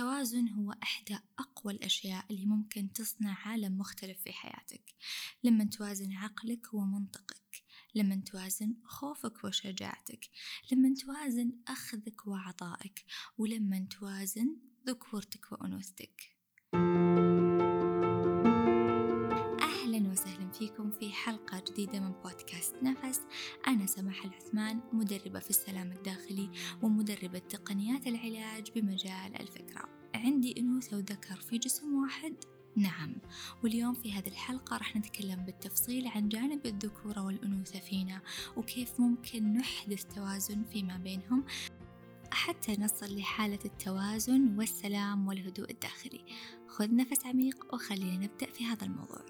التوازن هو إحدى أقوى الأشياء اللي ممكن تصنع عالم مختلف في حياتك. لما توازن عقلك ومنطقك لما توازن خوفك وشجاعتك لما توازن أخذك وعطائك ولما توازن ذكورتك وأنوثتك. أهلا وسهلا فيكم في حلقة جديدة من بودكاست نفس. أنا سماح العثمان مدربة في السلام الداخلي ومدربة تقنيات العلاج بمجال الفكرة. عندي أنوثة وذكر في جسم واحد؟ نعم. واليوم في هذه الحلقة راح نتكلم بالتفصيل عن جانب الذكورة والأنوثة فينا وكيف ممكن نحدث توازن فيما بينهم حتى نصل لحالة التوازن والسلام والهدوء الداخلي. خذ نفس عميق وخلينا نبدأ في هذا الموضوع.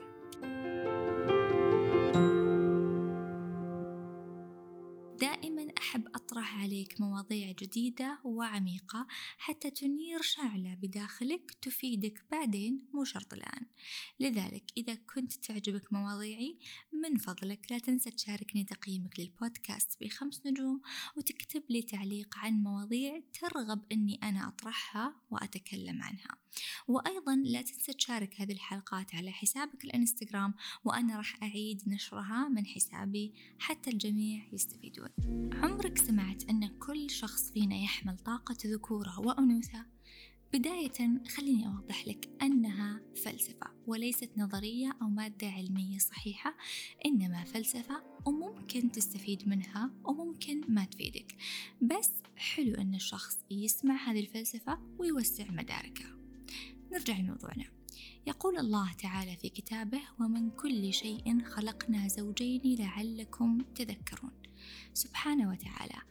عليك مواضيع جديدة وعميقة حتى تنير شعلة بداخلك تفيدك بعدين مو شرط الآن. لذلك إذا كنت تعجبك مواضيعي من فضلك لا تنسى تشاركني تقييمك للبودكاست بخمس نجوم وتكتب لي تعليق عن مواضيع ترغب أني أنا أطرحها وأتكلم عنها. وأيضا لا تنسى تشارك هذه الحلقات على حسابك الإنستغرام وأنا راح أعيد نشرها من حسابي حتى الجميع يستفيدون. عمرك سمعت أن كل شخص فينا يحمل طاقة ذكورة وأنوثة؟ بداية خليني أوضح لك أنها فلسفة وليست نظرية أو مادة علمية صحيحة إنما فلسفة وممكن تستفيد منها وممكن ما تفيدك. بس حلو أن الشخص يسمع هذه الفلسفة ويوسع مداركه. نرجع لموضوعنا. يقول الله تعالى في كتابه ومن كل شيء خلقنا زوجين لعلكم تذكرون. سبحانه وتعالى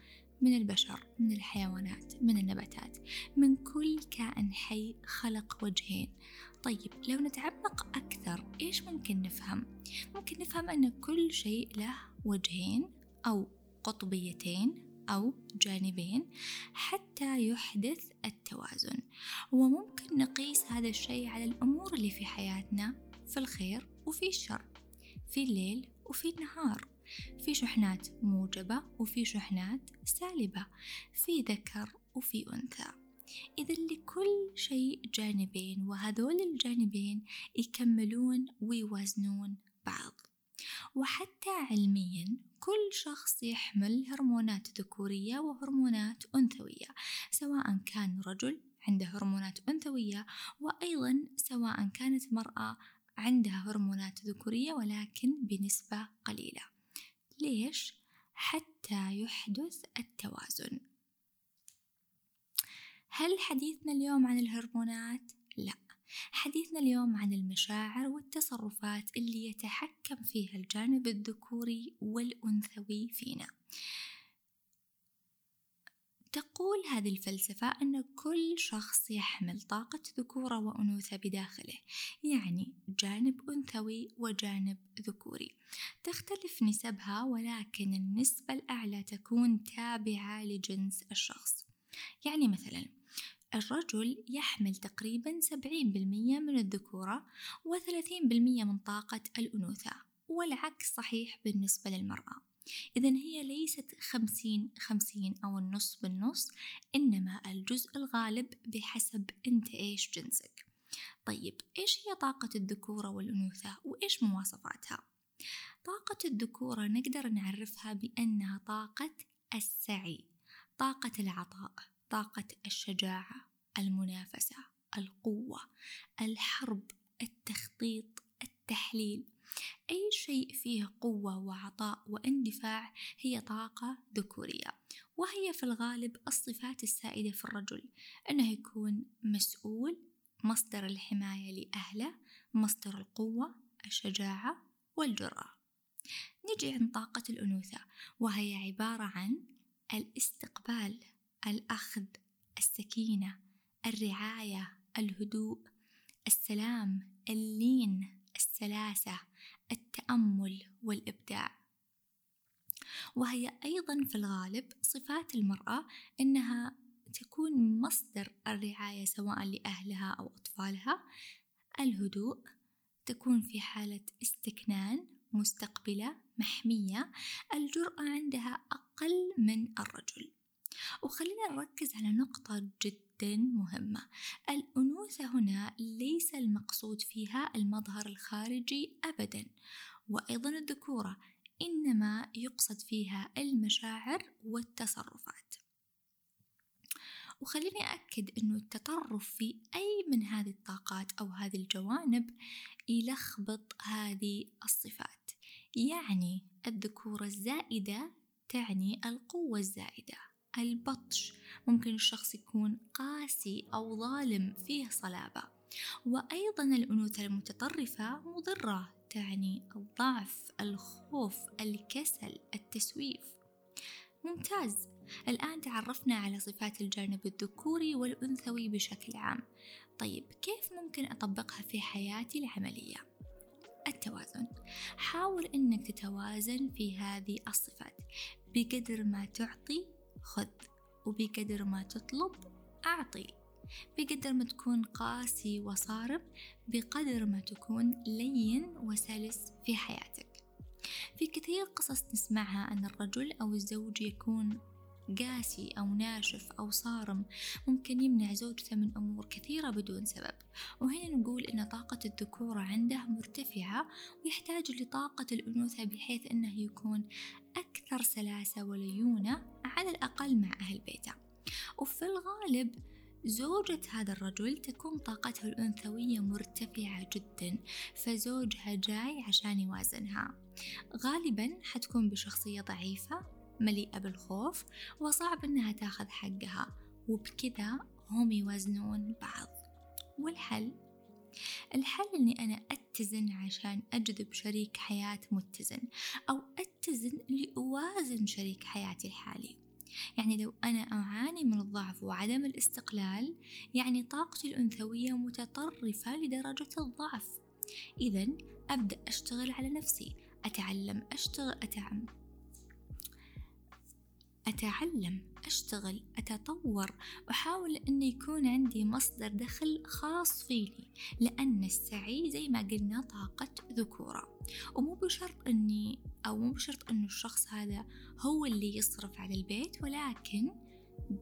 من البشر من الحيوانات من النباتات من كل كائن حي خلق وجهين. طيب لو نتعمق أكثر إيش ممكن نفهم؟ ممكن نفهم أن كل شيء له وجهين أو قطبيتين أو جانبين حتى يحدث التوازن. وممكن نقيس هذا الشيء على الأمور اللي في حياتنا في الخير وفي الشر في الليل وفي النهار في شحنات موجبة وفي شحنات سالبة في ذكر وفي أنثى. إذا لكل شيء جانبين وهذول الجانبين يكملون ويوازنون بعض. وحتى علميا كل شخص يحمل هرمونات ذكورية وهرمونات أنثوية سواء كان رجل عنده هرمونات أنثوية وأيضا سواء كانت مرأة عندها هرمونات ذكورية ولكن بنسبة قليلة ليش؟ حتى يحدث التوازن هل حديثنا اليوم عن الهرمونات؟ لا حديثنا اليوم عن المشاعر والتصرفات اللي يتحكم فيها الجانب الذكوري والأنثوي فينا. تقول هذه الفلسفة أن كل شخص يحمل طاقة ذكورة وأنوثة بداخله يعني جانب أنثوي وجانب ذكوري. تختلف نسبها ولكن النسبة الأعلى تكون تابعة لجنس الشخص. يعني مثلا الرجل يحمل تقريبا سبعين بالمية من الذكورة وثلاثين بالمية من طاقة الأنوثة والعكس صحيح بالنسبة للمرأة. إذا هي ليست خمسين خمسين أو النص بالنص إنما الجزء الغالب بحسب أنت إيش جنسك. طيب إيش هي طاقة الذكورة والأنوثة وإيش مواصفاتها؟ طاقة الذكورة نقدر نعرفها بأنها طاقة السعي طاقة العطاء. طاقة الشجاعة المنافسة القوة الحرب التخطيط التحليل. أي شيء فيه قوة وعطاء واندفاع هي طاقة ذكورية وهي في الغالب الصفات السائدة في الرجل. أنه يكون مسؤول مصدر الحماية لأهله مصدر القوة الشجاعة والجرأة. نجي عند طاقة الأنوثة وهي عبارة عن الاستقبال. الأخذ السكينة الرعاية الهدوء السلام اللين السلاسة التأمل والإبداع. وهي أيضا في الغالب صفات المرأة أنها تكون مصدر الرعاية سواء لأهلها أو أطفالها. الهدوء تكون في حالة استكنان مستقبلة محمية. الجرأة عندها أقل من الرجل. وخلينا نركز على نقطة جدا مهمة. الأنوثة هنا ليس المقصود فيها المظهر الخارجي أبدا وأيضا الذكورة إنما يقصد فيها المشاعر والتصرفات. وخليني أكد أنه التطرف في أي من هذه الطاقات أو هذه الجوانب يلخبط هذه الصفات. يعني الذكورة الزائدة تعني القوة الزائدة. البطش. ممكن الشخص يكون قاسي أو ظالم فيه صلابة. وأيضا الأنوثة المتطرفة مضرة تعني الضعف الخوف الكسل التسويف. ممتاز. الآن تعرفنا على صفات الجانب الذكوري والأنثوي بشكل عام. طيب كيف ممكن أطبقها في حياتي العملية؟ التوازن. حاول أنك تتوازن في هذه الصفات بقدر ما تعطي خذ وبقدر ما تطلب أعطي. بقدر ما تكون قاسي وصارم بقدر ما تكون لين وسلس في حياتك. في كثير قصص نسمعها أن الرجل أو الزوج يكون قاسي أو ناشف أو صارم ممكن يمنع زوجته من أمور كثيرة بدون سبب. وهنا نقول إن طاقة الذكورة عنده مرتفعة ويحتاج لطاقة الأنوثة بحيث أنه يكون أكثر سلاسة وليونة على الأقل مع أهل بيته. وفي الغالب زوجة هذا الرجل تكون طاقته الأنثوية مرتفعة جدا فزوجها جاي عشان يوازنها. غالبا حتكون بشخصية ضعيفة مليئة بالخوف وصعب إنها تاخذ حقها. وبكذا هم يوازنون بعض. والحل؟ الحل إني أنا أتزن عشان أجذب شريك حياة متزن أو أتزن لأوازن شريك حياتي الحالي. يعني لو أنا أعاني من الضعف وعدم الاستقلال يعني طاقتي الأنثوية متطرفة لدرجة الضعف. إذا أبدأ أشتغل على نفسي أتعلم أشتغل أتعلم أتعلم أشتغل أتطور أحاول أن يكون عندي مصدر دخل خاص فيني لأن السعي زي ما قلنا طاقة ذكورة. ومو بشرط أني أو مو بشرط أنه الشخص هذا هو اللي يصرف على البيت ولكن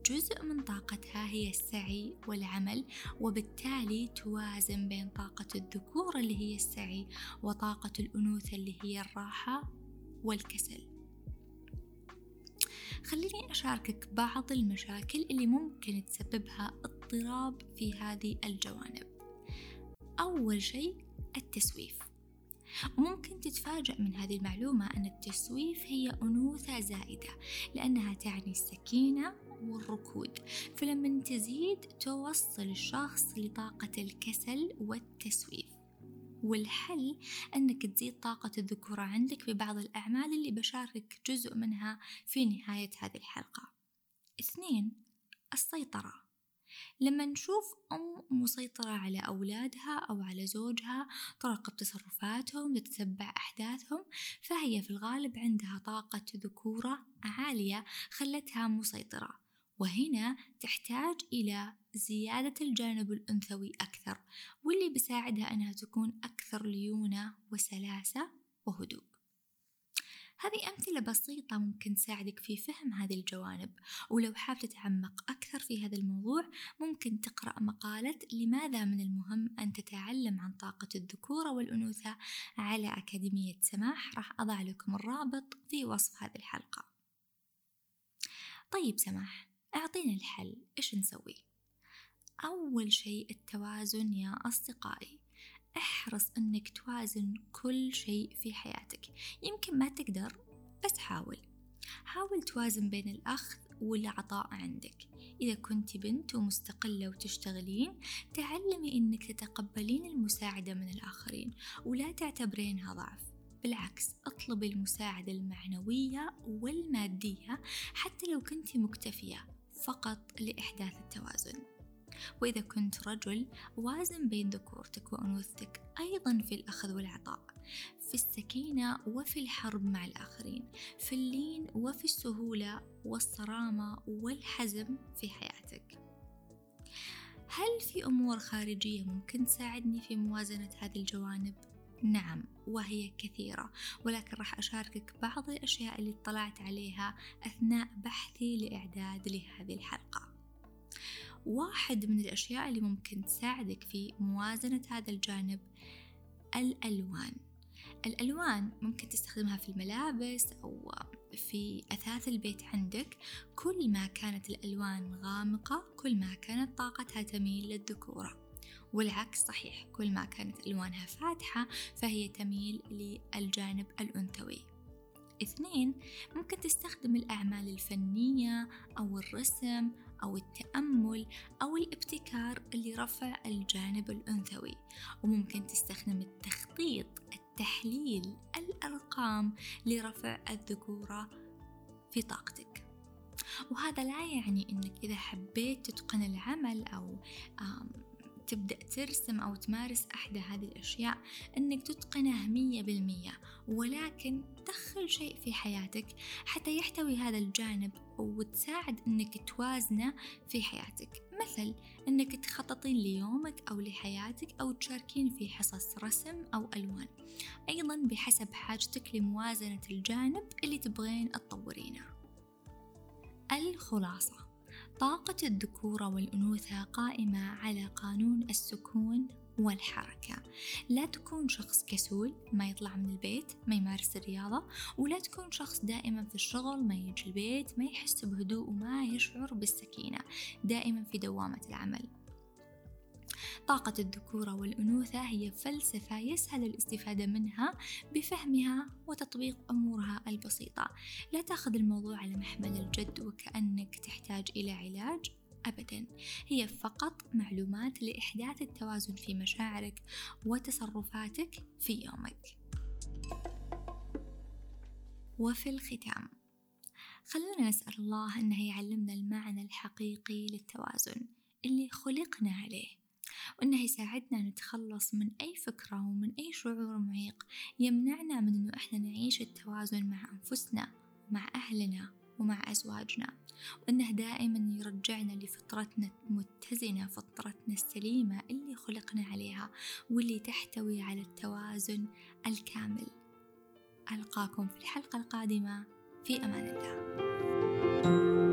جزء من طاقتها هي السعي والعمل وبالتالي توازن بين طاقة الذكورة اللي هي السعي وطاقة الأنوثة اللي هي الراحة والكسل. خليني أشاركك بعض المشاكل اللي ممكن تسببها اضطراب في هذه الجوانب. أول شيء التسويف. ممكن تتفاجأ من هذه المعلومة أن التسويف هي أنوثة زائدة لأنها تعني السكينة والركود. فلما تزيد توصل الشخص لطاقة الكسل والتسويف. والحل أنك تزيد طاقة الذكورة عندك ببعض الأعمال اللي بشارك جزء منها في نهاية هذه الحلقة. اثنين السيطرة. لما نشوف أم مسيطرة على أولادها أو على زوجها تراقب تصرفاتهم تتبع أحداثهم فهي في الغالب عندها طاقة ذكورة عالية خلتها مسيطرة وهنا تحتاج إلى زيادة الجانب الأنثوي أكثر واللي بيساعدها أنها تكون أكثر ليونة وسلاسة وهدوء. هذه أمثلة بسيطة ممكن تساعدك في فهم هذه الجوانب ولو حاب تتعمق أكثر في هذا الموضوع ممكن تقرأ مقالة لماذا من المهم أن تتعلم عن طاقة الذكورة والأنوثة على أكاديمية سماح. راح أضع لكم الرابط في وصف هذه الحلقة. طيب سماح أعطينا الحل إيش نسوي؟ أول شيء التوازن يا أصدقائي. احرص أنك توازن كل شيء في حياتك. يمكن ما تقدر بس حاول. حاول توازن بين الأخذ والعطاء عندك. إذا كنت بنت ومستقلة وتشتغلين تعلمي إنك تتقبلين المساعدة من الآخرين ولا تعتبرينها ضعف. بالعكس اطلبي المساعدة المعنوية والمادية حتى لو كنت مكتفية فقط لإحداث التوازن. وإذا كنت رجل وازن بين ذكورتك وأنوثتك أيضا في الأخذ والعطاء في السكينة وفي الحرب مع الآخرين في اللين وفي السهولة والصرامة والحزم في حياتك هل في أمور خارجية ممكن تساعدني في موازنة هذه الجوانب؟ نعم وهي كثيرة ولكن راح أشاركك بعض الأشياء اللي اطلعت عليها أثناء بحثي لإعداد لهذه الحلقة واحد من الأشياء اللي ممكن تساعدك في موازنة هذا الجانب الألوان. الألوان ممكن تستخدمها في الملابس أو في أثاث البيت عندك. كل ما كانت الألوان غامقة كل ما كانت طاقتها تميل للذكورة. والعكس صحيح كل ما كانت ألوانها فاتحة فهي تميل للجانب الأنثوي. اثنين ممكن تستخدم الأعمال الفنية أو الرسم أو التأمل أو الابتكار لرفع الجانب الأنثوي. وممكن تستخدم التخطيط التحليل الأرقام لرفع الذكورة في طاقتك. وهذا لا يعني أنك إذا حبيت تتقن العمل أو تبدأ ترسم أو تمارس أحدى هذه الأشياء أنك تتقنه مية بالمية ولكن دخل شيء في حياتك حتى يحتوي هذا الجانب وتساعد أنك توازنه في حياتك. مثل أنك تخططين ليومك أو لحياتك أو تشاركين في حصص رسم أو ألوان. أيضا بحسب حاجتك لموازنة الجانب اللي تبغين تطورينه. الخلاصة. طاقة الذكورة والأنوثة قائمة على قانون السكون والحركة. لا تكون شخص كسول ما يطلع من البيت ما يمارس الرياضة ولا تكون شخص دائما في الشغل ما يجي البيت ما يحس بهدوء وما يشعر بالسكينة. دائما في دوامة العمل. طاقة الذكورة والأنوثة هي فلسفة يسهل الاستفادة منها بفهمها وتطبيق أمورها البسيطة. لا تأخذ الموضوع على محمل الجد وكأنك تحتاج إلى علاج أبدا. هي فقط معلومات لإحداث التوازن في مشاعرك وتصرفاتك في يومك. وفي الختام خلونا نسأل الله أنه يعلمنا المعنى الحقيقي للتوازن اللي خلقنا عليه. وإنه يساعدنا نتخلص من أي فكرة ومن أي شعور معيق يمنعنا من إنه إحنا نعيش التوازن مع أنفسنا مع أهلنا ومع أزواجنا. وإنه دائما يرجعنا لفطرتنا المتزنة فطرتنا السليمة اللي خلقنا عليها واللي تحتوي على التوازن الكامل. ألقاكم في الحلقة القادمة. في أمان الله.